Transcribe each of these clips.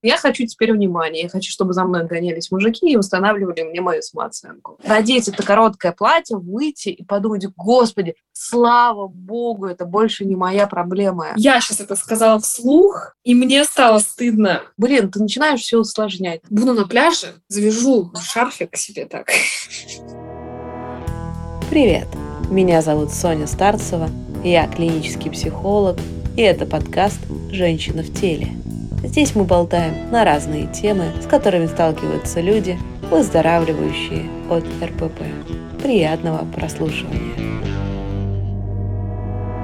Я хочу теперь внимания. Я хочу, чтобы за мной гонялись мужики и устанавливали мне мою самооценку. Надеть это короткое платье, выйти и подумать, господи, слава богу, это больше не моя проблема. Я сейчас это сказала вслух, и мне стало стыдно. Блин, ты начинаешь все усложнять. Буду на пляже, завяжу шарфик себе так. Привет, меня зовут Соня Старцева, я клинический психолог, и это подкаст «Женщина в теле». Здесь мы болтаем на разные темы, с которыми сталкиваются люди, выздоравливающие от РПП. Приятного прослушивания.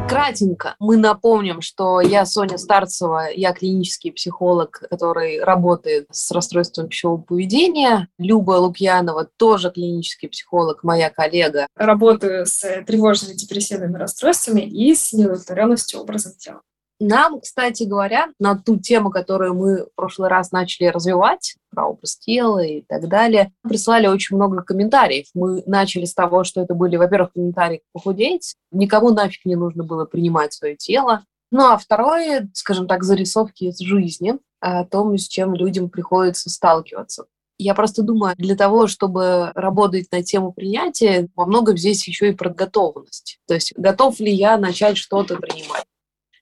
Кратенько мы напомним, что я Соня Старцева, я клинический психолог, который работает с расстройством пищевого поведения. Люба Лукьянова тоже клинический психолог, моя коллега. Работаю с тревожными депрессивными расстройствами и с неудовлетворенностью образом тела. Нам, кстати говоря, на ту тему, которую мы в прошлый раз начали развивать, про образ тела и так далее, прислали очень много комментариев. Мы начали с того, что это были, во-первых, комментарии похудеть, никому нафиг не нужно было принимать свое тело. Ну а второе, скажем так, зарисовки из жизни о том, с чем людям приходится сталкиваться. Я просто думаю, для того, чтобы работать на тему принятия, во многом здесь еще и подготовленность. То есть готов ли я начать что-то принимать?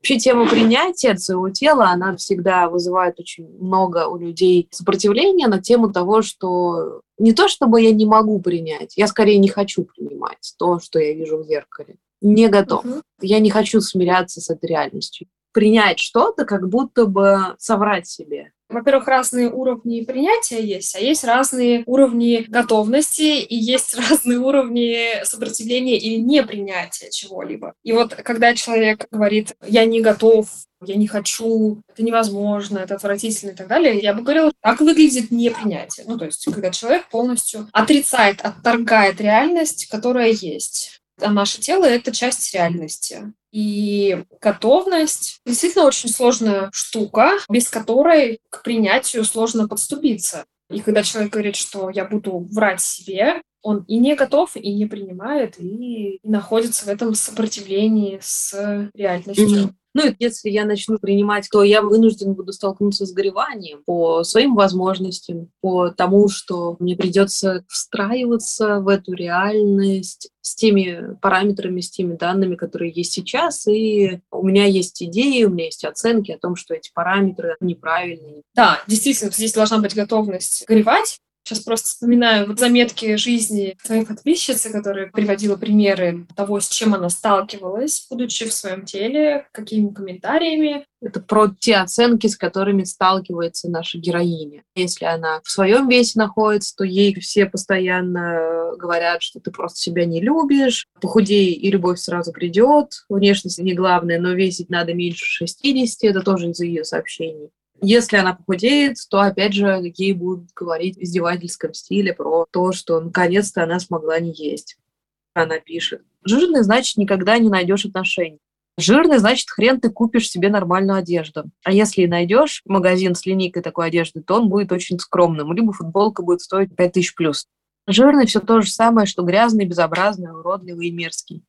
Вообще тема принятия своего тела, она всегда вызывает очень много у людей сопротивления на тему того, что не то чтобы я не могу принять, я скорее не хочу принимать то, что я вижу в зеркале. Не готов. Угу. Я не хочу смиряться с этой реальностью. Принять что-то, как будто бы соврать себе во-первых, разные уровни принятия есть, а есть разные уровни готовности и есть разные уровни сопротивления или непринятия чего-либо. И вот когда человек говорит «я не готов», я не хочу, это невозможно, это отвратительно и так далее, я бы говорила, так выглядит непринятие. Ну, то есть, когда человек полностью отрицает, отторгает реальность, которая есть. А наше тело — это часть реальности. И готовность действительно очень сложная штука, без которой к принятию сложно подступиться. И когда человек говорит, что я буду врать себе, он и не готов, и не принимает, и, находится в этом сопротивлении с реальностью. Mm-hmm. Ну и если я начну принимать, то я вынужден буду столкнуться с гореванием по своим возможностям, по тому, что мне придется встраиваться в эту реальность с теми параметрами, с теми данными, которые есть сейчас, и у меня есть идеи, у меня есть оценки о том, что эти параметры неправильные. Да, действительно, здесь должна быть готовность горевать, Сейчас просто вспоминаю вот заметки жизни своей подписчицы, которая приводила примеры того, с чем она сталкивалась, будучи в своем теле, какими комментариями. Это про те оценки, с которыми сталкивается наша героиня. Если она в своем весе находится, то ей все постоянно говорят, что ты просто себя не любишь, похудей, и любовь сразу придет. Внешность не главное, но весить надо меньше 60, это тоже из ее сообщений. Если она похудеет, то, опять же, ей будут говорить в издевательском стиле про то, что наконец-то она смогла не есть. Она пишет. Жирный, значит, никогда не найдешь отношений. Жирный, значит, хрен ты купишь себе нормальную одежду. А если и найдешь магазин с линейкой такой одежды, то он будет очень скромным. Либо футболка будет стоить 5000 плюс. Жирный все то же самое, что грязный, безобразный, уродливый и мерзкий.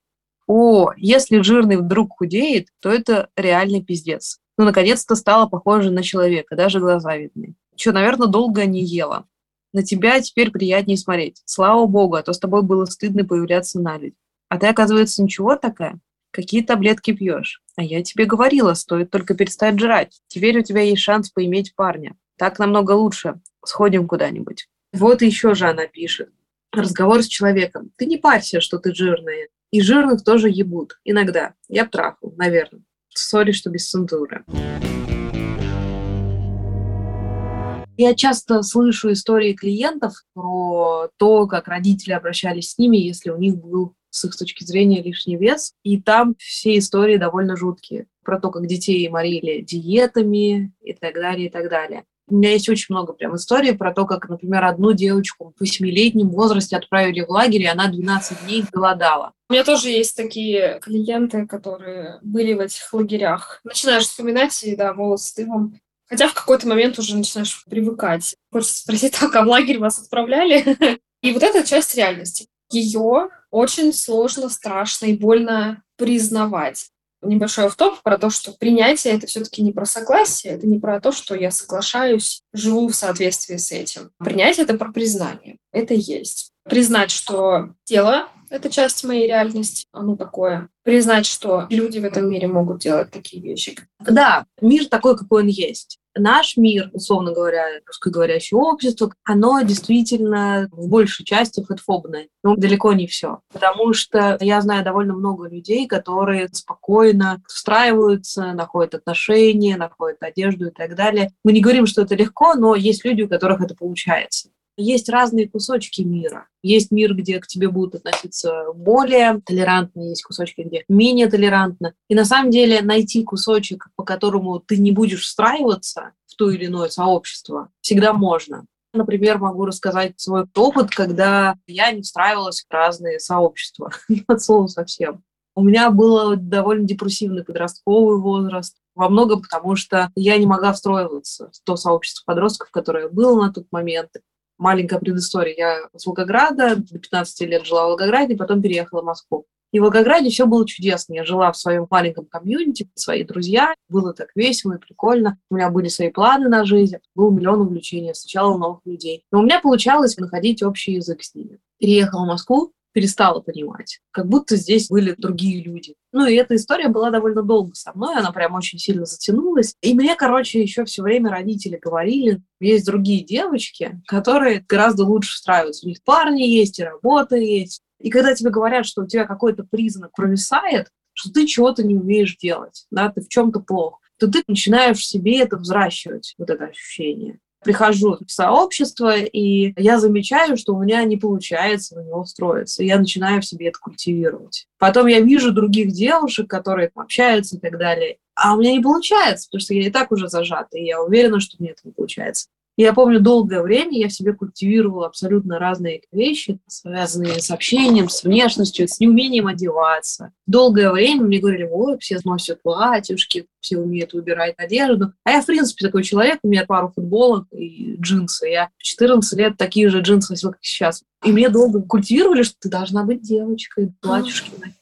О, если жирный вдруг худеет, то это реальный пиздец ну, наконец-то стала похожа на человека, даже глаза видны. Че, наверное, долго не ела. На тебя теперь приятнее смотреть. Слава богу, а то с тобой было стыдно появляться на людях. А ты, оказывается, ничего такая? Какие таблетки пьешь? А я тебе говорила, стоит только перестать жрать. Теперь у тебя есть шанс поиметь парня. Так намного лучше. Сходим куда-нибудь. Вот еще же она пишет. Разговор с человеком. Ты не парься, что ты жирная. И жирных тоже ебут. Иногда. Я б трахал, наверное. Сори, что без цензуры. Я часто слышу истории клиентов про то, как родители обращались с ними, если у них был с их точки зрения лишний вес. И там все истории довольно жуткие. Про то, как детей морили диетами и так далее, и так далее. У меня есть очень много прям историй про то, как, например, одну девочку в восьмилетнем возрасте отправили в лагерь, и она 12 дней голодала. У меня тоже есть такие клиенты, которые были в этих лагерях. Начинаешь вспоминать, и да, волосы стывом. Хотя в какой-то момент уже начинаешь привыкать. Хочется спросить, так, а в лагерь вас отправляли? И вот эта часть реальности. Ее очень сложно, страшно и больно признавать. Небольшой автоп про то, что принятие — это все-таки не про согласие, это не про то, что я соглашаюсь, живу в соответствии с этим. Принятие — это про признание. Это есть. Признать, что тело — это часть моей реальности, оно такое. Признать, что люди в этом мире могут делать такие вещи. Да, мир такой, какой он есть наш мир, условно говоря, русскоговорящее общество, оно действительно в большей части фэтфобное. Но далеко не все. Потому что я знаю довольно много людей, которые спокойно встраиваются, находят отношения, находят одежду и так далее. Мы не говорим, что это легко, но есть люди, у которых это получается. Есть разные кусочки мира. Есть мир, где к тебе будут относиться более толерантно, есть кусочки, где менее толерантно. И на самом деле найти кусочек, по которому ты не будешь встраиваться в то или иное сообщество, всегда можно. Например, могу рассказать свой опыт, когда я не встраивалась в разные сообщества. От слова совсем. У меня был довольно депрессивный подростковый возраст. Во многом потому, что я не могла встроиваться в то сообщество подростков, которое было на тот момент маленькая предыстория. Я с Волгограда, до 15 лет жила в Волгограде, потом переехала в Москву. И в Волгограде все было чудесно. Я жила в своем маленьком комьюнити, свои друзья. Было так весело и прикольно. У меня были свои планы на жизнь. Был миллион увлечений, встречала новых людей. Но у меня получалось находить общий язык с ними. Переехала в Москву, перестала понимать. Как будто здесь были другие люди. Ну, и эта история была довольно долго со мной, она прям очень сильно затянулась. И мне, короче, еще все время родители говорили, есть другие девочки, которые гораздо лучше встраиваются. У них парни есть, и работа есть. И когда тебе говорят, что у тебя какой-то признак провисает, что ты чего-то не умеешь делать, да, ты в чем-то плох, то ты начинаешь себе это взращивать, вот это ощущение прихожу в сообщество, и я замечаю, что у меня не получается в него встроиться. Я начинаю в себе это культивировать. Потом я вижу других девушек, которые общаются и так далее. А у меня не получается, потому что я и так уже зажата, и я уверена, что мне это не получается. Я помню, долгое время я в себе культивировала абсолютно разные вещи, связанные с общением, с внешностью, с неумением одеваться. Долгое время мне говорили, ой, все носят платьюшки, все умеют выбирать одежду. А я, в принципе, такой человек, у меня пару футболок и джинсы. Я в 14 лет такие же джинсы носила, как сейчас. И мне долго культивировали, что ты должна быть девочкой, платьюшки носить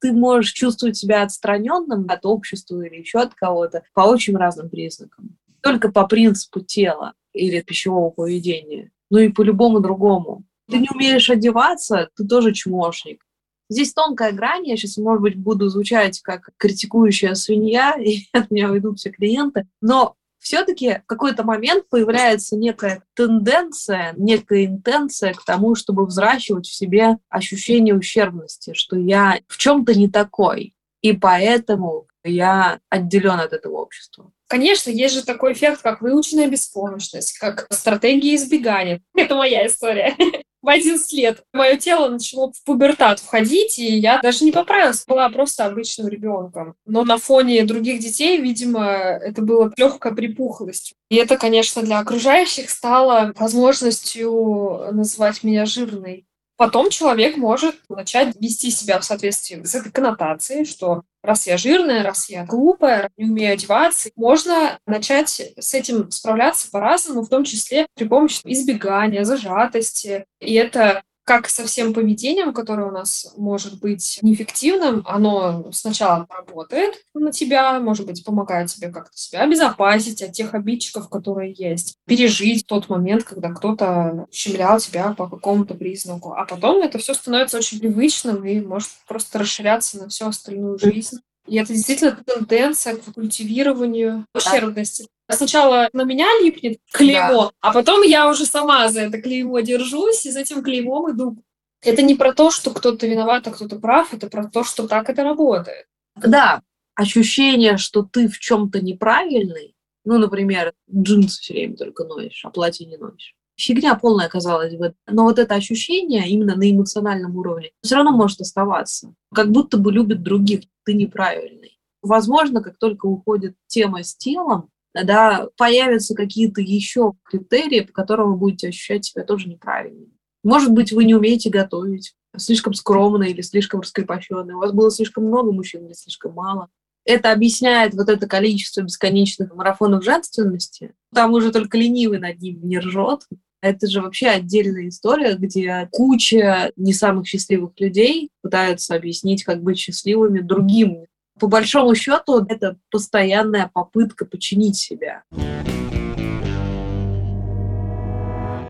ты можешь чувствовать себя отстраненным от общества или еще от кого-то по очень разным признакам только по принципу тела или пищевого поведения, но и по любому другому. Ты не умеешь одеваться, ты тоже чмошник. Здесь тонкая грань, я сейчас, может быть, буду звучать как критикующая свинья, и от меня уйдут все клиенты, но все-таки в какой-то момент появляется некая тенденция, некая интенция к тому, чтобы взращивать в себе ощущение ущербности, что я в чем-то не такой, и поэтому я отделен от этого общества. Конечно, есть же такой эффект, как выученная беспомощность, как стратегия избегания. Это моя история. В 11 лет мое тело начало в пубертат входить, и я даже не поправилась, была просто обычным ребенком. Но на фоне других детей, видимо, это было легкая припухлость. И это, конечно, для окружающих стало возможностью назвать меня жирной. Потом человек может начать вести себя в соответствии с этой коннотацией, что раз я жирная, раз я глупая, не умею одеваться, можно начать с этим справляться по-разному, в том числе при помощи избегания, зажатости. И это как со всем поведением, которое у нас может быть неэффективным, оно сначала работает на тебя, может быть, помогает тебе как-то себя обезопасить от тех обидчиков, которые есть, пережить тот момент, когда кто-то щемлял тебя по какому-то признаку. А потом это все становится очень привычным и может просто расширяться на всю остальную жизнь. И это действительно тенденция к культивированию ущербности. Сначала на меня липнет клеймо, да. а потом я уже сама за это клеймо держусь и с этим клеймом иду. Это не про то, что кто-то виноват, а кто-то прав, это про то, что так это работает. Да, ощущение, что ты в чем-то неправильный, ну, например, джинсы все время только носишь, а платье не носишь. Фигня полная оказалась бы. Но вот это ощущение именно на эмоциональном уровне все равно может оставаться. Как будто бы любит других, ты неправильный. Возможно, как только уходит тема с телом, да, появятся какие-то еще критерии, по которым вы будете ощущать себя тоже неправильно. Может быть, вы не умеете готовить, слишком скромно или слишком раскрепощенный. У вас было слишком много мужчин или слишком мало. Это объясняет вот это количество бесконечных марафонов женственности. Там уже только ленивый над ним не ржет. Это же вообще отдельная история, где куча не самых счастливых людей пытаются объяснить, как быть счастливыми другим По большому счету, это постоянная попытка починить себя.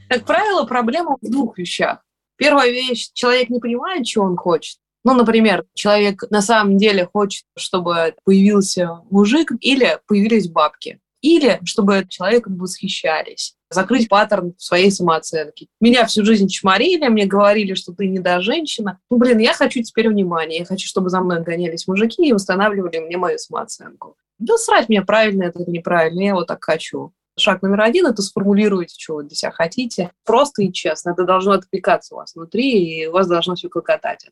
Как правило, проблема в двух вещах. Первая вещь – человек не понимает, чего он хочет. Ну, например, человек на самом деле хочет, чтобы появился мужик или появились бабки. Или чтобы человеком восхищались. Закрыть паттерн своей самооценки. Меня всю жизнь чморили, мне говорили, что ты не да женщина. Ну, блин, я хочу теперь внимания. Я хочу, чтобы за мной гонялись мужики и восстанавливали мне мою самооценку. Да срать мне правильно, это неправильно, я вот так хочу. Шаг номер один – это сформулируйте, что вы для себя хотите. Просто и честно. Это должно откликаться у вас внутри, и у вас должно все клокотать.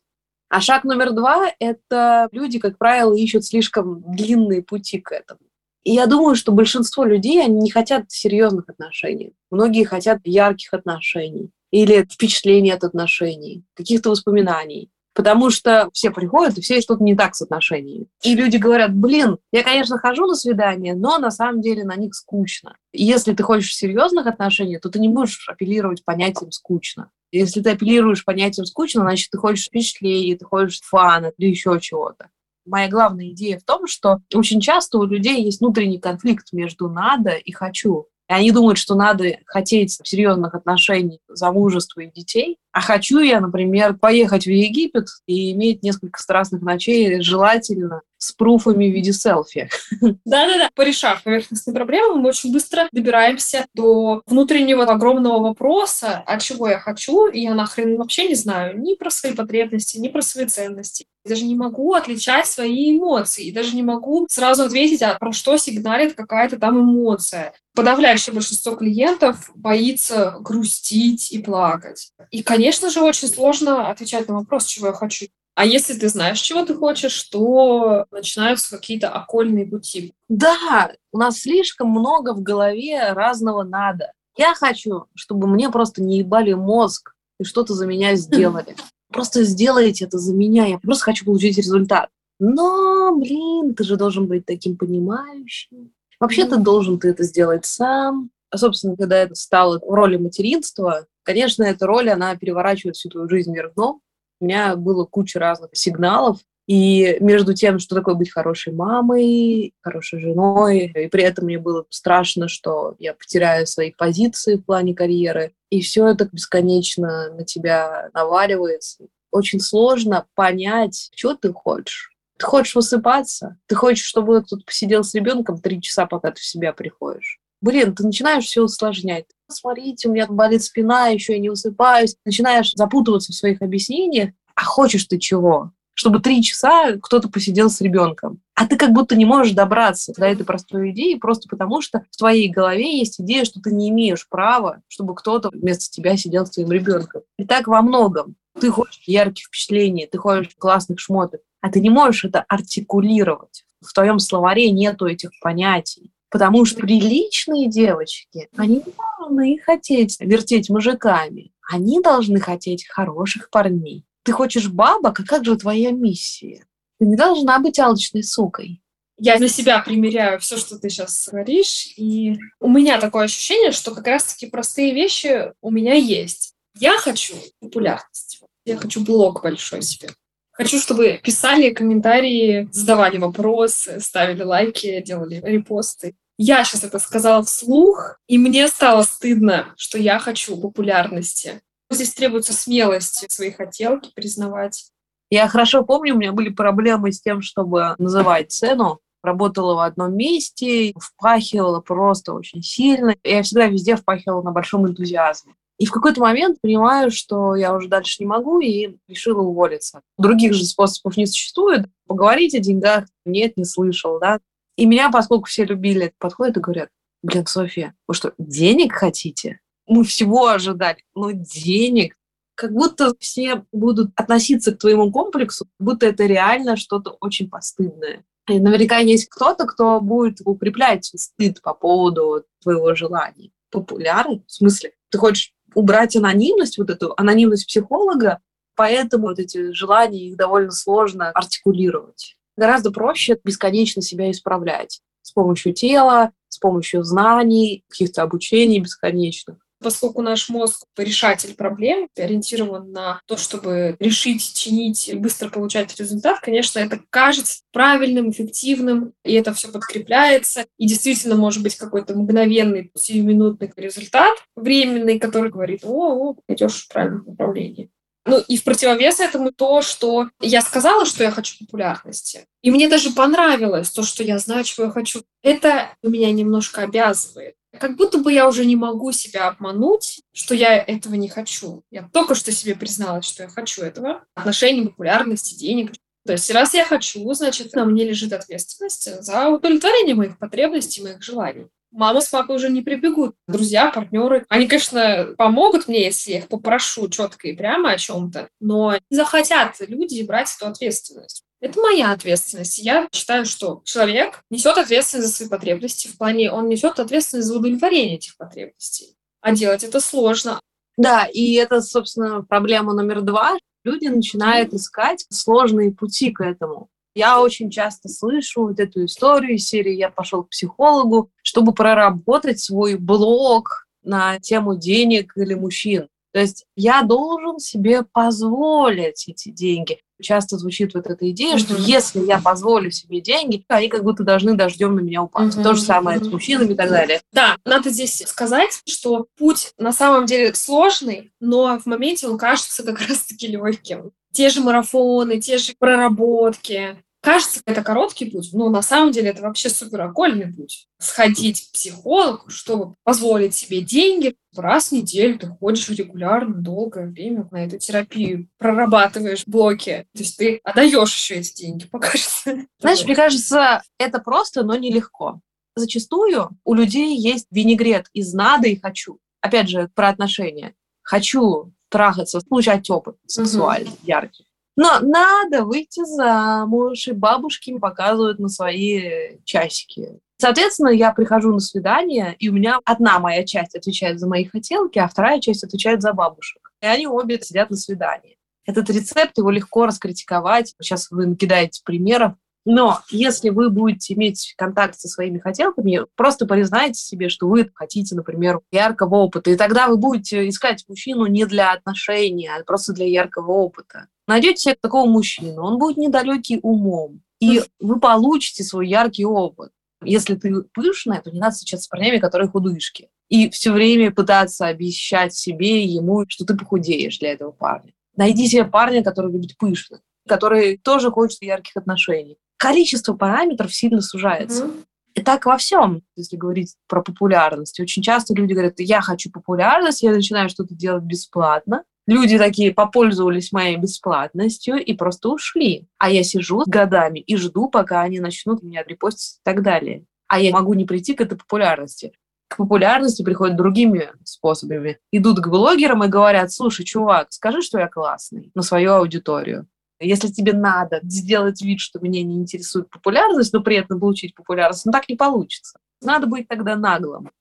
А шаг номер два – это люди, как правило, ищут слишком длинные пути к этому. И я думаю, что большинство людей, они не хотят серьезных отношений. Многие хотят ярких отношений или впечатлений от отношений, каких-то воспоминаний. Потому что все приходят, и все что-то не так с отношениями. И люди говорят, блин, я, конечно, хожу на свидания, но на самом деле на них скучно. И если ты хочешь серьезных отношений, то ты не будешь апеллировать понятием «скучно». Если ты апеллируешь понятием «скучно», значит, ты хочешь впечатлений, ты хочешь фана или еще чего-то. Моя главная идея в том, что очень часто у людей есть внутренний конфликт между «надо» и «хочу». И они думают, что надо хотеть серьезных отношений, замужества и детей. А хочу я, например, поехать в Египет и иметь несколько страстных ночей, желательно с пруфами в виде селфи. Да-да-да. Порешав поверхностные проблемы, мы очень быстро добираемся до внутреннего огромного вопроса, а чего я хочу, и я нахрен вообще не знаю ни про свои потребности, ни про свои ценности. Я даже не могу отличать свои эмоции, и даже не могу сразу ответить, а про что сигналит какая-то там эмоция. Подавляющее большинство клиентов боится грустить и плакать. И, конечно же, очень сложно отвечать на вопрос, чего я хочу. А если ты знаешь, чего ты хочешь, то начинаются какие-то окольные пути. Да, у нас слишком много в голове разного надо. Я хочу, чтобы мне просто не ебали мозг и что-то за меня сделали. Просто сделайте это за меня. Я просто хочу получить результат. Но, блин, ты же должен быть таким понимающим. Вообще ты должен ты это сделать сам. А, собственно, когда это стало в роли материнства, конечно, эта роль, она переворачивает всю твою жизнь вверх дном. У меня было куча разных сигналов, и между тем, что такое быть хорошей мамой, хорошей женой, и при этом мне было страшно, что я потеряю свои позиции в плане карьеры, и все это бесконечно на тебя наваливается. Очень сложно понять, что ты хочешь. Ты хочешь высыпаться? Ты хочешь, чтобы ты тут посидел с ребенком три часа, пока ты в себя приходишь? Блин, ты начинаешь все усложнять смотрите, у меня болит спина, еще я не усыпаюсь. Начинаешь запутываться в своих объяснениях, а хочешь ты чего? Чтобы три часа кто-то посидел с ребенком. А ты как будто не можешь добраться до этой простой идеи просто потому, что в твоей голове есть идея, что ты не имеешь права, чтобы кто-то вместо тебя сидел с твоим ребенком. И так во многом. Ты хочешь ярких впечатлений, ты хочешь классных шмоток, а ты не можешь это артикулировать. В твоем словаре нету этих понятий. Потому что приличные девочки, они не должны хотеть вертеть мужиками. Они должны хотеть хороших парней. Ты хочешь бабок, а как же твоя миссия? Ты не должна быть алчной сукой. Я на себя примеряю все, что ты сейчас говоришь, и у меня такое ощущение, что как раз-таки простые вещи у меня есть. Я хочу популярности. Я хочу блог большой себе. Хочу, чтобы писали комментарии, задавали вопросы, ставили лайки, делали репосты. Я сейчас это сказала вслух, и мне стало стыдно, что я хочу популярности. Здесь требуется смелость свои хотелки признавать. Я хорошо помню, у меня были проблемы с тем, чтобы называть цену. Работала в одном месте, впахивала просто очень сильно. Я всегда везде впахивала на большом энтузиазме. И в какой-то момент понимаю, что я уже дальше не могу, и решила уволиться. Других же способов не существует. Поговорить о деньгах нет, не слышал, да. И меня, поскольку все любили, подходят и говорят, блин, Софья, вы что, денег хотите? Мы всего ожидали, но денег. Как будто все будут относиться к твоему комплексу, будто это реально что-то очень постыдное. И наверняка есть кто-то, кто будет укреплять стыд по поводу твоего желания. Популярный? В смысле? Ты хочешь убрать анонимность, вот эту анонимность психолога, поэтому вот эти желания, их довольно сложно артикулировать гораздо проще бесконечно себя исправлять с помощью тела, с помощью знаний, каких-то обучений бесконечных. поскольку наш мозг решатель проблем, ориентирован на то, чтобы решить, чинить и быстро получать результат, конечно, это кажется правильным, эффективным, и это все подкрепляется, и действительно может быть какой-то мгновенный, сиюминутный результат, временный, который говорит, о, о идешь в правильном направлении. Ну и в противовес этому то, что я сказала, что я хочу популярности. И мне даже понравилось то, что я знаю, чего я хочу. Это меня немножко обязывает. Как будто бы я уже не могу себя обмануть, что я этого не хочу. Я только что себе призналась, что я хочу этого. Отношений, популярности, денег. То есть раз я хочу, значит, на мне лежит ответственность за удовлетворение моих потребностей, моих желаний мама с папой уже не прибегут. Друзья, партнеры, они, конечно, помогут мне, если я их попрошу четко и прямо о чем-то, но не захотят люди брать эту ответственность. Это моя ответственность. Я считаю, что человек несет ответственность за свои потребности. В плане он несет ответственность за удовлетворение этих потребностей. А делать это сложно. Да, и это, собственно, проблема номер два. Люди начинают искать сложные пути к этому. Я очень часто слышу вот эту историю из серии «Я пошел к психологу, чтобы проработать свой блог на тему денег или мужчин». То есть я должен себе позволить эти деньги. Часто звучит вот эта идея, uh-huh. что если я позволю себе деньги, они как будто должны дождем на меня упасть. Uh-huh. То же самое uh-huh. с мужчинами и так далее. Да, надо здесь сказать, что путь на самом деле сложный, но в моменте он кажется как раз-таки легким те же марафоны, те же проработки. Кажется, это короткий путь, но на самом деле это вообще супер окольный путь. Сходить к психологу, чтобы позволить себе деньги. Раз в неделю ты ходишь регулярно, долгое время на эту терапию, прорабатываешь блоки. То есть ты отдаешь еще эти деньги, покажется. Знаешь, мне кажется, это просто, но нелегко. Зачастую у людей есть винегрет из «надо» и «хочу». Опять же, про отношения. Хочу трахаться, получать опыт сексуальный, угу. яркий. Но надо выйти замуж, и бабушки показывают на свои часики. Соответственно, я прихожу на свидание, и у меня одна моя часть отвечает за мои хотелки, а вторая часть отвечает за бабушек. И они обе сидят на свидании. Этот рецепт, его легко раскритиковать. Сейчас вы накидаете примеров. Но если вы будете иметь контакт со своими хотелками, просто признайте себе, что вы хотите, например, яркого опыта, и тогда вы будете искать мужчину не для отношений, а просто для яркого опыта. Найдете себе такого мужчину, он будет недалекий умом, и вы получите свой яркий опыт. Если ты пышная, то не надо встречаться с парнями, которые худышки. И все время пытаться обещать себе и ему, что ты похудеешь для этого парня. Найди себе парня, который любит пышных, который тоже хочет ярких отношений количество параметров сильно сужается. Mm-hmm. И так во всем, если говорить про популярность. Очень часто люди говорят, я хочу популярность, я начинаю что-то делать бесплатно. Люди такие попользовались моей бесплатностью и просто ушли. А я сижу годами и жду, пока они начнут меня репостить и так далее. А я могу не прийти к этой популярности. К популярности приходят другими способами. Идут к блогерам и говорят, слушай, чувак, скажи, что я классный на свою аудиторию. Если тебе надо сделать вид, что меня не интересует популярность, но при этом получить популярность, ну так не получится. Надо быть тогда наглым.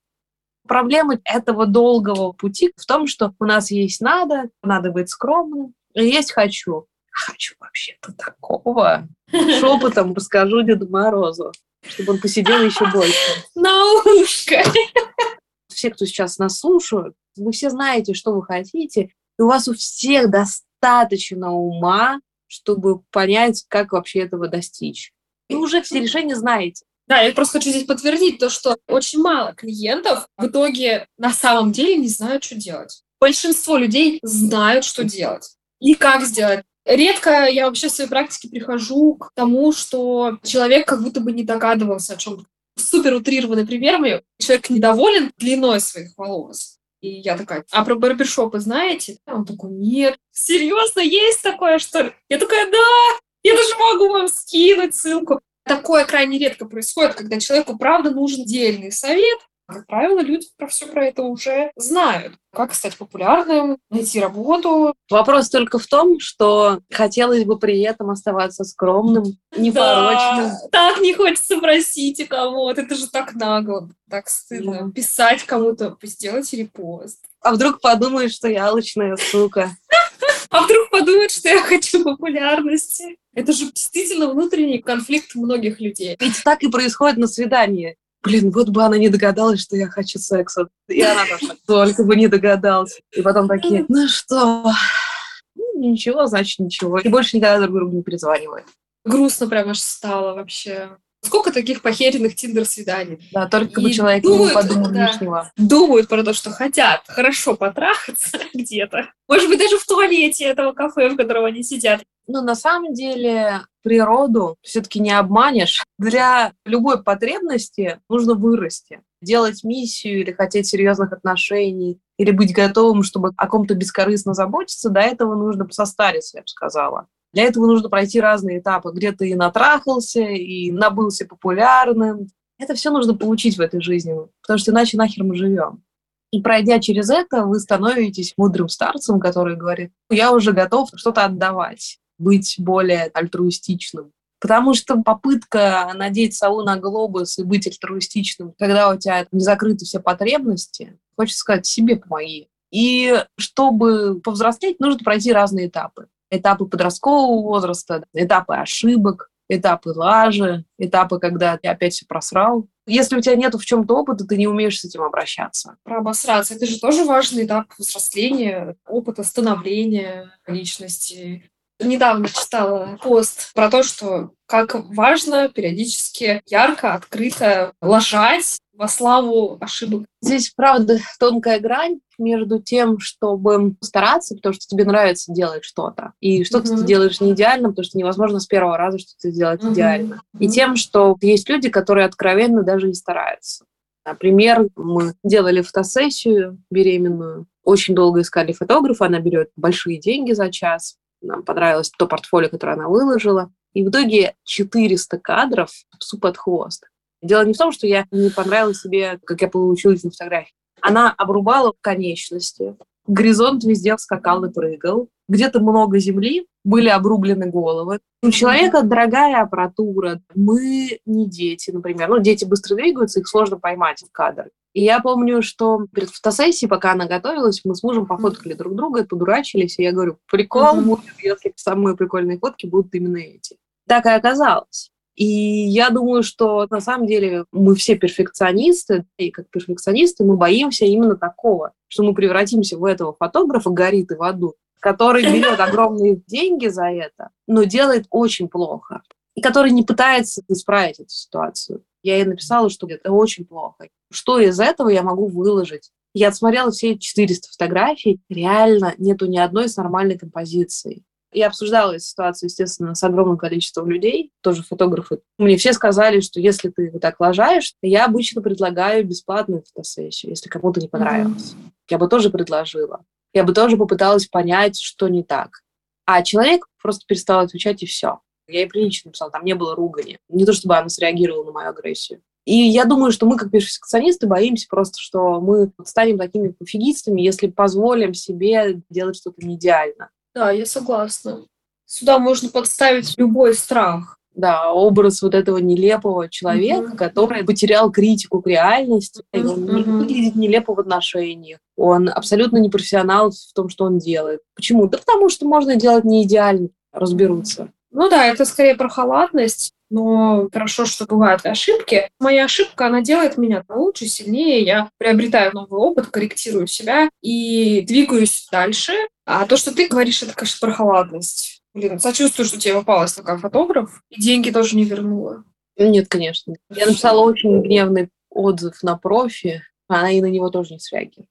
Проблема этого долгого пути в том, что у нас есть надо, надо быть скромным, и есть хочу. Хочу вообще-то такого. Шепотом расскажу Деду Морозу, чтобы он посидел еще больше. На ушко! Все, кто сейчас нас слушают, вы все знаете, что вы хотите, и у вас у всех достаточно ума, чтобы понять, как вообще этого достичь. И уже все решения знаете. Да, я просто хочу здесь подтвердить то, что очень мало клиентов в итоге на самом деле не знают, что делать. Большинство людей знают, что делать и как сделать. Редко я вообще в своей практике прихожу к тому, что человек как будто бы не догадывался о чем-то. Супер утрированный пример. Человек недоволен длиной своих волос. И я такая, а про барбершопы знаете? А он такой, нет. Серьезно, есть такое, что ли? Я такая, да, я даже могу вам скинуть ссылку. Такое крайне редко происходит, когда человеку правда нужен дельный совет, как правило, люди про все про это уже знают. Как стать популярным, найти работу. Вопрос только в том, что хотелось бы при этом оставаться скромным, непорочным. Да, так не хочется просить кого-то. Это же так нагло, так стыдно. Да. Писать кому-то, сделать репост. А вдруг подумают, что я алчная сука. А вдруг подумают, что я хочу популярности. Это же действительно внутренний конфликт многих людей. Ведь так и происходит на свидании блин, вот бы она не догадалась, что я хочу секса. И она тоже только бы не догадалась. И потом такие, ну что, ну, ничего, значит ничего. И больше никогда друг другу не перезванивают. Грустно прям аж стало вообще. Сколько таких похеренных тиндер-свиданий? Да, только и бы человек думают, не подумал да, лишнего. Думают про то, что хотят хорошо потрахаться где-то. Может быть, даже в туалете этого кафе, в котором они сидят. Ну, на самом деле, природу все-таки не обманешь. Для любой потребности нужно вырасти. Делать миссию или хотеть серьезных отношений, или быть готовым, чтобы о ком-то бескорыстно заботиться, до этого нужно состариться, я бы сказала. Для этого нужно пройти разные этапы, где ты и натрахался, и набылся популярным. Это все нужно получить в этой жизни, потому что иначе нахер мы живем. И пройдя через это, вы становитесь мудрым старцем, который говорит, я уже готов что-то отдавать, быть более альтруистичным. Потому что попытка надеть сову на глобус и быть альтруистичным, когда у тебя не закрыты все потребности, хочется сказать, себе помоги. И чтобы повзрослеть, нужно пройти разные этапы этапы подросткового возраста, этапы ошибок, этапы лажи, этапы, когда ты опять все просрал. Если у тебя нет в чем-то опыта, ты не умеешь с этим обращаться. Про обосраться. Это же тоже важный этап взросления, опыта становления личности. Недавно читала пост про то, что как важно периодически ярко, открыто лажать во славу ошибок. Здесь, правда, тонкая грань между тем, чтобы стараться, потому что тебе нравится делать что-то, и что-то mm-hmm. ты делаешь не идеально, потому что невозможно с первого раза что-то сделать mm-hmm. идеально. И тем, что есть люди, которые откровенно даже не стараются. Например, мы делали фотосессию беременную, очень долго искали фотографа, она берет большие деньги за час. Нам понравилось то портфолио, которое она выложила. И в итоге 400 кадров псу под хвост. Дело не в том, что я не понравила себе, как я получилась на фотографии. Она обрубала конечности, горизонт везде скакал и прыгал, где-то много земли, были обрублены головы. У человека дорогая аппаратура. Мы не дети, например. Ну, дети быстро двигаются, их сложно поймать в кадр. И я помню, что перед фотосессией, пока она готовилась, мы с мужем пофоткали друг друга, подурачились, и я говорю, прикол mm-hmm. будет, если самые прикольные фотки будут именно эти. Так и оказалось. И я думаю, что на самом деле мы все перфекционисты, и как перфекционисты мы боимся именно такого, что мы превратимся в этого фотографа, горит и в аду, который берет огромные деньги за это, но делает очень плохо, и который не пытается исправить эту ситуацию. Я ей написала, что это очень плохо. Что из этого я могу выложить? Я отсмотрела все 400 фотографий, реально нету ни одной с нормальной композицией. Я обсуждала эту ситуацию, естественно, с огромным количеством людей, тоже фотографы. Мне все сказали, что если ты вот так лажаешь, я обычно предлагаю бесплатную фотосессию, если кому-то не понравилось. Mm-hmm. Я бы тоже предложила. Я бы тоже попыталась понять, что не так. А человек просто перестал отвечать, и все. Я ей прилично написала, там не было ругани. Не то, чтобы она среагировала на мою агрессию. И я думаю, что мы, как перфекционисты, боимся просто, что мы станем такими пофигистами, если позволим себе делать что-то не идеально. Да, я согласна. Сюда можно подставить любой страх. Да, образ вот этого нелепого человека, uh-huh. который потерял критику к реальности, uh-huh. он не выглядит нелепо в отношениях, он абсолютно не профессионал в том, что он делает. Почему? Да потому что можно делать не идеально, разберутся. Ну да, это скорее про халатность, но хорошо, что бывают ошибки. Моя ошибка, она делает меня лучше, сильнее, я приобретаю новый опыт, корректирую себя и двигаюсь дальше. А то, что ты говоришь, это, конечно, про халатность. Блин, сочувствую, что тебе попалась такая фотограф, и деньги тоже не вернула. Нет, конечно. Я написала очень гневный отзыв на профи, а она и на него тоже не среагировала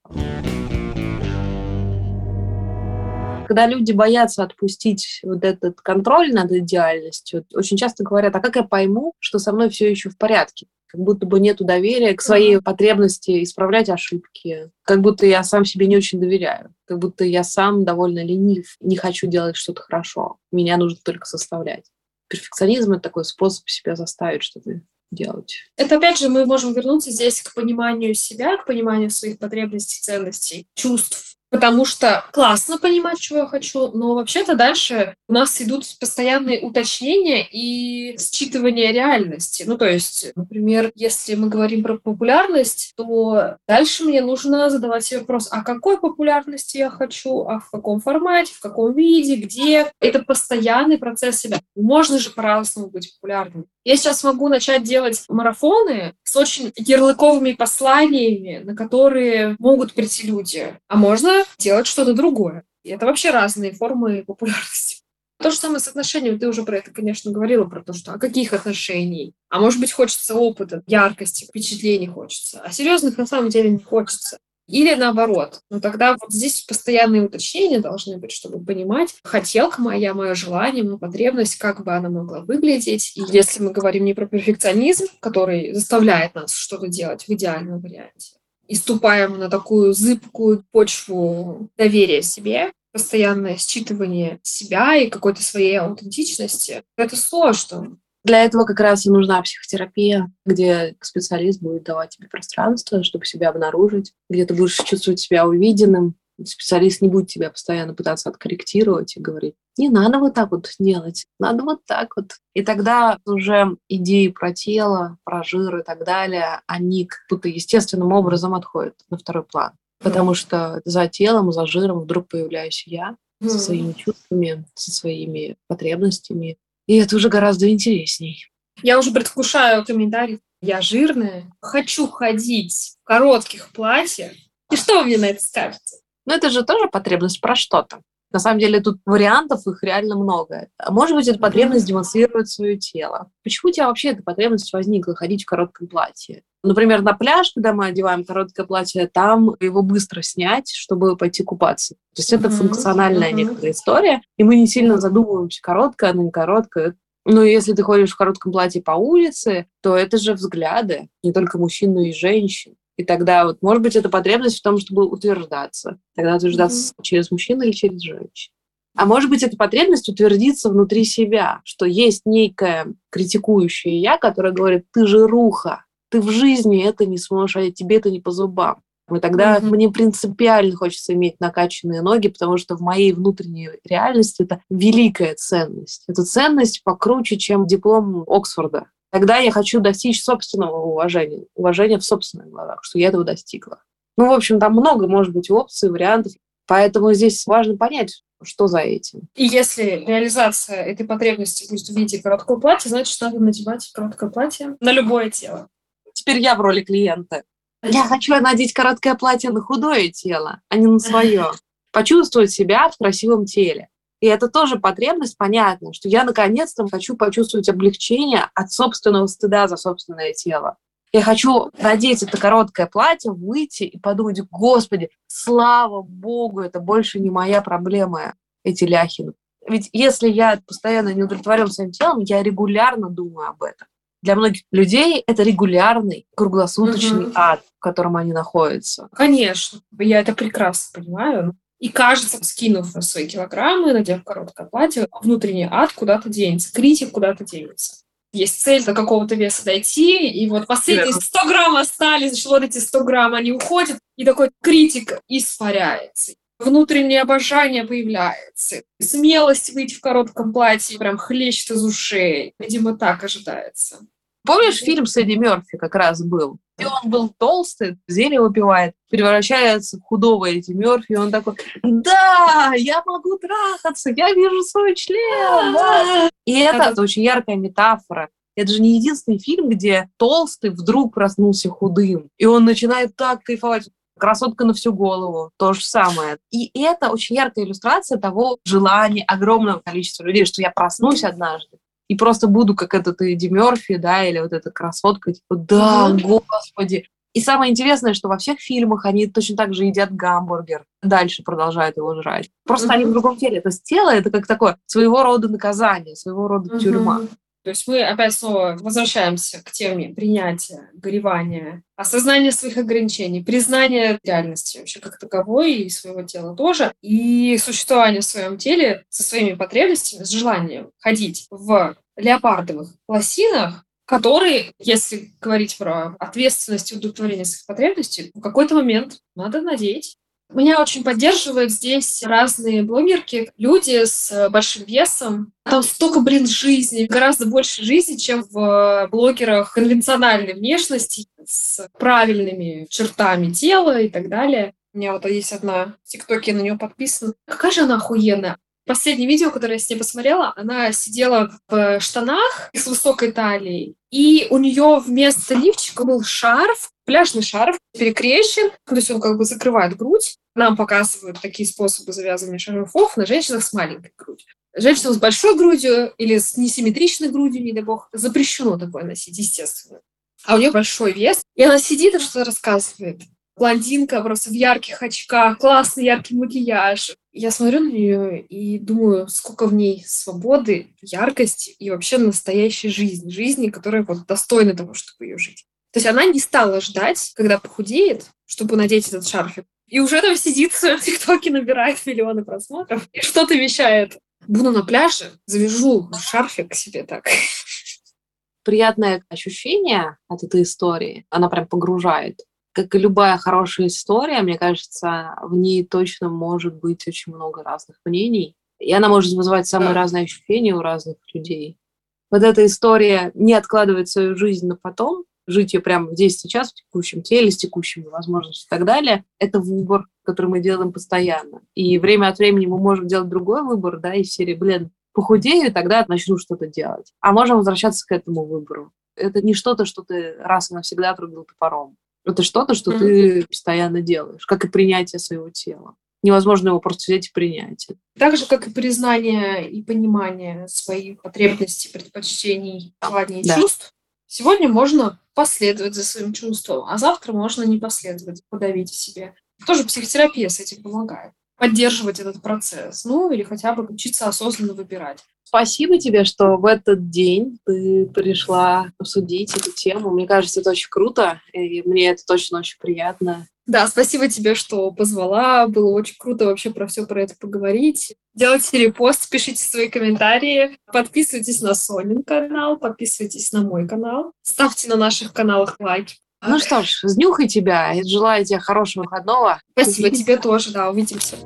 когда люди боятся отпустить вот этот контроль над идеальностью, очень часто говорят, а как я пойму, что со мной все еще в порядке? Как будто бы нет доверия к своей mm-hmm. потребности исправлять ошибки. Как будто я сам себе не очень доверяю. Как будто я сам довольно ленив, не хочу делать что-то хорошо. Меня нужно только составлять. Перфекционизм — это такой способ себя заставить что-то делать. Это опять же мы можем вернуться здесь к пониманию себя, к пониманию своих потребностей, ценностей, чувств, Потому что классно понимать, чего я хочу, но вообще-то дальше у нас идут постоянные уточнения и считывание реальности. Ну, то есть, например, если мы говорим про популярность, то дальше мне нужно задавать себе вопрос, а какой популярности я хочу, а в каком формате, в каком виде, где. Это постоянный процесс себя. Можно же по-разному быть популярным. Я сейчас могу начать делать марафоны с очень ярлыковыми посланиями, на которые могут прийти люди. А можно делать что-то другое. И это вообще разные формы популярности. То же самое с отношениями. Ты уже про это, конечно, говорила, про то, что а каких отношений? А может быть, хочется опыта, яркости, впечатлений хочется. А серьезных на самом деле не хочется. Или наоборот. Но тогда вот здесь постоянные уточнения должны быть, чтобы понимать, хотелка моя, мое желание, моя потребность, как бы она могла выглядеть. И если мы говорим не про перфекционизм, который заставляет нас что-то делать в идеальном варианте, и ступаем на такую зыбкую почву доверия себе, постоянное считывание себя и какой-то своей аутентичности, это сложно. Для этого как раз и нужна психотерапия, где специалист будет давать тебе пространство, чтобы себя обнаружить, где ты будешь чувствовать себя увиденным. Специалист не будет тебя постоянно пытаться откорректировать и говорить, не надо вот так вот делать, надо вот так вот. И тогда уже идеи про тело, про жир и так далее, они как будто естественным образом отходят на второй план. Потому что за телом, за жиром вдруг появляюсь я со своими чувствами, со своими потребностями, и это уже гораздо интересней. Я уже предвкушаю комментарий. Я жирная, хочу ходить в коротких платьях. И что вы мне на это скажете? Ну, это же тоже потребность про что-то. На самом деле тут вариантов их реально много. Может быть, это потребность демонстрировать свое тело. Почему у тебя вообще эта потребность возникла ходить в коротком платье? Например, на пляж, когда мы одеваем короткое платье, там его быстро снять, чтобы пойти купаться. То есть mm-hmm. это функциональная mm-hmm. некоторая история, и мы не сильно задумываемся, короткое она, не короткое. Но если ты ходишь в коротком платье по улице, то это же взгляды, не только мужчин, но и женщин. И тогда вот, может быть, это потребность в том, чтобы утверждаться. Тогда утверждаться mm-hmm. через мужчину или через женщину. А может быть, это потребность утвердиться внутри себя, что есть некое критикующее я, которое говорит, ты же руха, ты в жизни это не сможешь, а тебе это не по зубам. И тогда mm-hmm. мне принципиально хочется иметь накачанные ноги, потому что в моей внутренней реальности это великая ценность. Это ценность покруче, чем диплом Оксфорда. Тогда я хочу достичь собственного уважения, уважения в собственных глазах, что я этого достигла. Ну, в общем, там много, может быть, опций, вариантов. Поэтому здесь важно понять, что за этим. И если реализация этой потребности будет в виде короткого платья, значит, надо надевать короткое платье на любое тело. Теперь я в роли клиента. Я хочу надеть короткое платье на худое тело, а не на свое. Почувствовать себя в красивом теле. И это тоже потребность, понятно, что я наконец-то хочу почувствовать облегчение от собственного стыда за собственное тело. Я хочу надеть это короткое платье, выйти и подумать, господи, слава богу, это больше не моя проблема, эти ляхи. Ведь если я постоянно не удовлетворен своим телом, я регулярно думаю об этом. Для многих людей это регулярный круглосуточный угу. ад, в котором они находятся. Конечно, я это прекрасно понимаю. И кажется, скинув свои килограммы, надев короткое платье, внутренний ад куда-то денется, критик куда-то денется. Есть цель до какого-то веса дойти, и вот последние 100 грамм остались, вот эти 100 грамм, они уходят, и такой критик испаряется. Внутреннее обожание появляется. Смелость выйти в коротком платье прям хлещет из ушей. Видимо, так ожидается. Помнишь, фильм с Эдди Мерфи как раз был? И он был толстый, зелье выпивает, превращается в худого Эдди Мерфи, и он такой, да, я могу трахаться, я вижу свой член. Да. И это, это очень яркая метафора. Это же не единственный фильм, где толстый вдруг проснулся худым, и он начинает так кайфовать. Красотка на всю голову, то же самое. И это очень яркая иллюстрация того желания огромного количества людей, что я проснусь однажды, и просто буду как этот Эдди Мерфи, да, или вот эта красотка, типа, да, господи. И самое интересное, что во всех фильмах они точно так же едят гамбургер, дальше продолжают его жрать. Просто mm-hmm. они в другом теле. То есть тело — это как такое своего рода наказание, своего рода mm-hmm. тюрьма. То есть мы опять снова возвращаемся к теме принятия, горевания, осознания своих ограничений, признания реальности вообще как таковой и своего тела тоже, и существования в своем теле со своими потребностями, с желанием ходить в леопардовых лосинах, которые, если говорить про ответственность и удовлетворение своих потребностей, в какой-то момент надо надеть. Меня очень поддерживают здесь разные блогерки, люди с большим весом. Там столько, блин, жизни, гораздо больше жизни, чем в блогерах конвенциональной внешности с правильными чертами тела и так далее. У меня вот есть одна в ТикТоке, на нее подписана. Какая же она охуенная. Последнее видео, которое я с ней посмотрела, она сидела в штанах с высокой талией, и у нее вместо лифчика был шарф, пляжный шарф, перекрещен, то есть он как бы закрывает грудь. Нам показывают такие способы завязывания шарфов на женщинах с маленькой грудью. Женщинам с большой грудью или с несимметричной грудью, не дай бог, запрещено такое носить, естественно. А у нее большой вес, и она сидит и что-то рассказывает блондинка просто в ярких очках, классный яркий макияж. Я смотрю на нее и думаю, сколько в ней свободы, яркости и вообще настоящей жизни, жизни, которая вот достойна того, чтобы ее жить. То есть она не стала ждать, когда похудеет, чтобы надеть этот шарфик. И уже там сидит в ТикТоке, набирает миллионы просмотров и что-то вещает. Буду на пляже, завяжу шарфик себе так. Приятное ощущение от этой истории. Она прям погружает как и любая хорошая история, мне кажется, в ней точно может быть очень много разных мнений. И она может вызывать самые да. разные ощущения у разных людей. Вот эта история не откладывать свою жизнь на потом, жить ее прямо здесь, сейчас, в текущем теле, с текущими возможностями и так далее, это выбор, который мы делаем постоянно. И время от времени мы можем делать другой выбор, да, из серии, блин, похудею, и тогда начну что-то делать. А можем возвращаться к этому выбору. Это не что-то, что ты раз и навсегда отрубил топором. Это что-то, что mm-hmm. ты постоянно делаешь, как и принятие своего тела. Невозможно его просто взять и принять. Так же, как и признание и понимание своих потребностей, предпочтений, желаний и да. чувств. Сегодня можно последовать за своим чувством, а завтра можно не последовать, подавить в себе. Тоже психотерапия с этим помогает. Поддерживать этот процесс, ну или хотя бы учиться осознанно выбирать. Спасибо тебе, что в этот день ты пришла обсудить эту тему. Мне кажется, это очень круто, и мне это точно очень приятно. Да, спасибо тебе, что позвала. Было очень круто вообще про все про это поговорить. Делайте репост, пишите свои комментарии, подписывайтесь на Сонин канал, подписывайтесь на мой канал, ставьте на наших каналах лайки. Ну что ж, с днюхай тебя. Желаю тебе хорошего выходного. Спасибо тебе тоже, да, увидимся.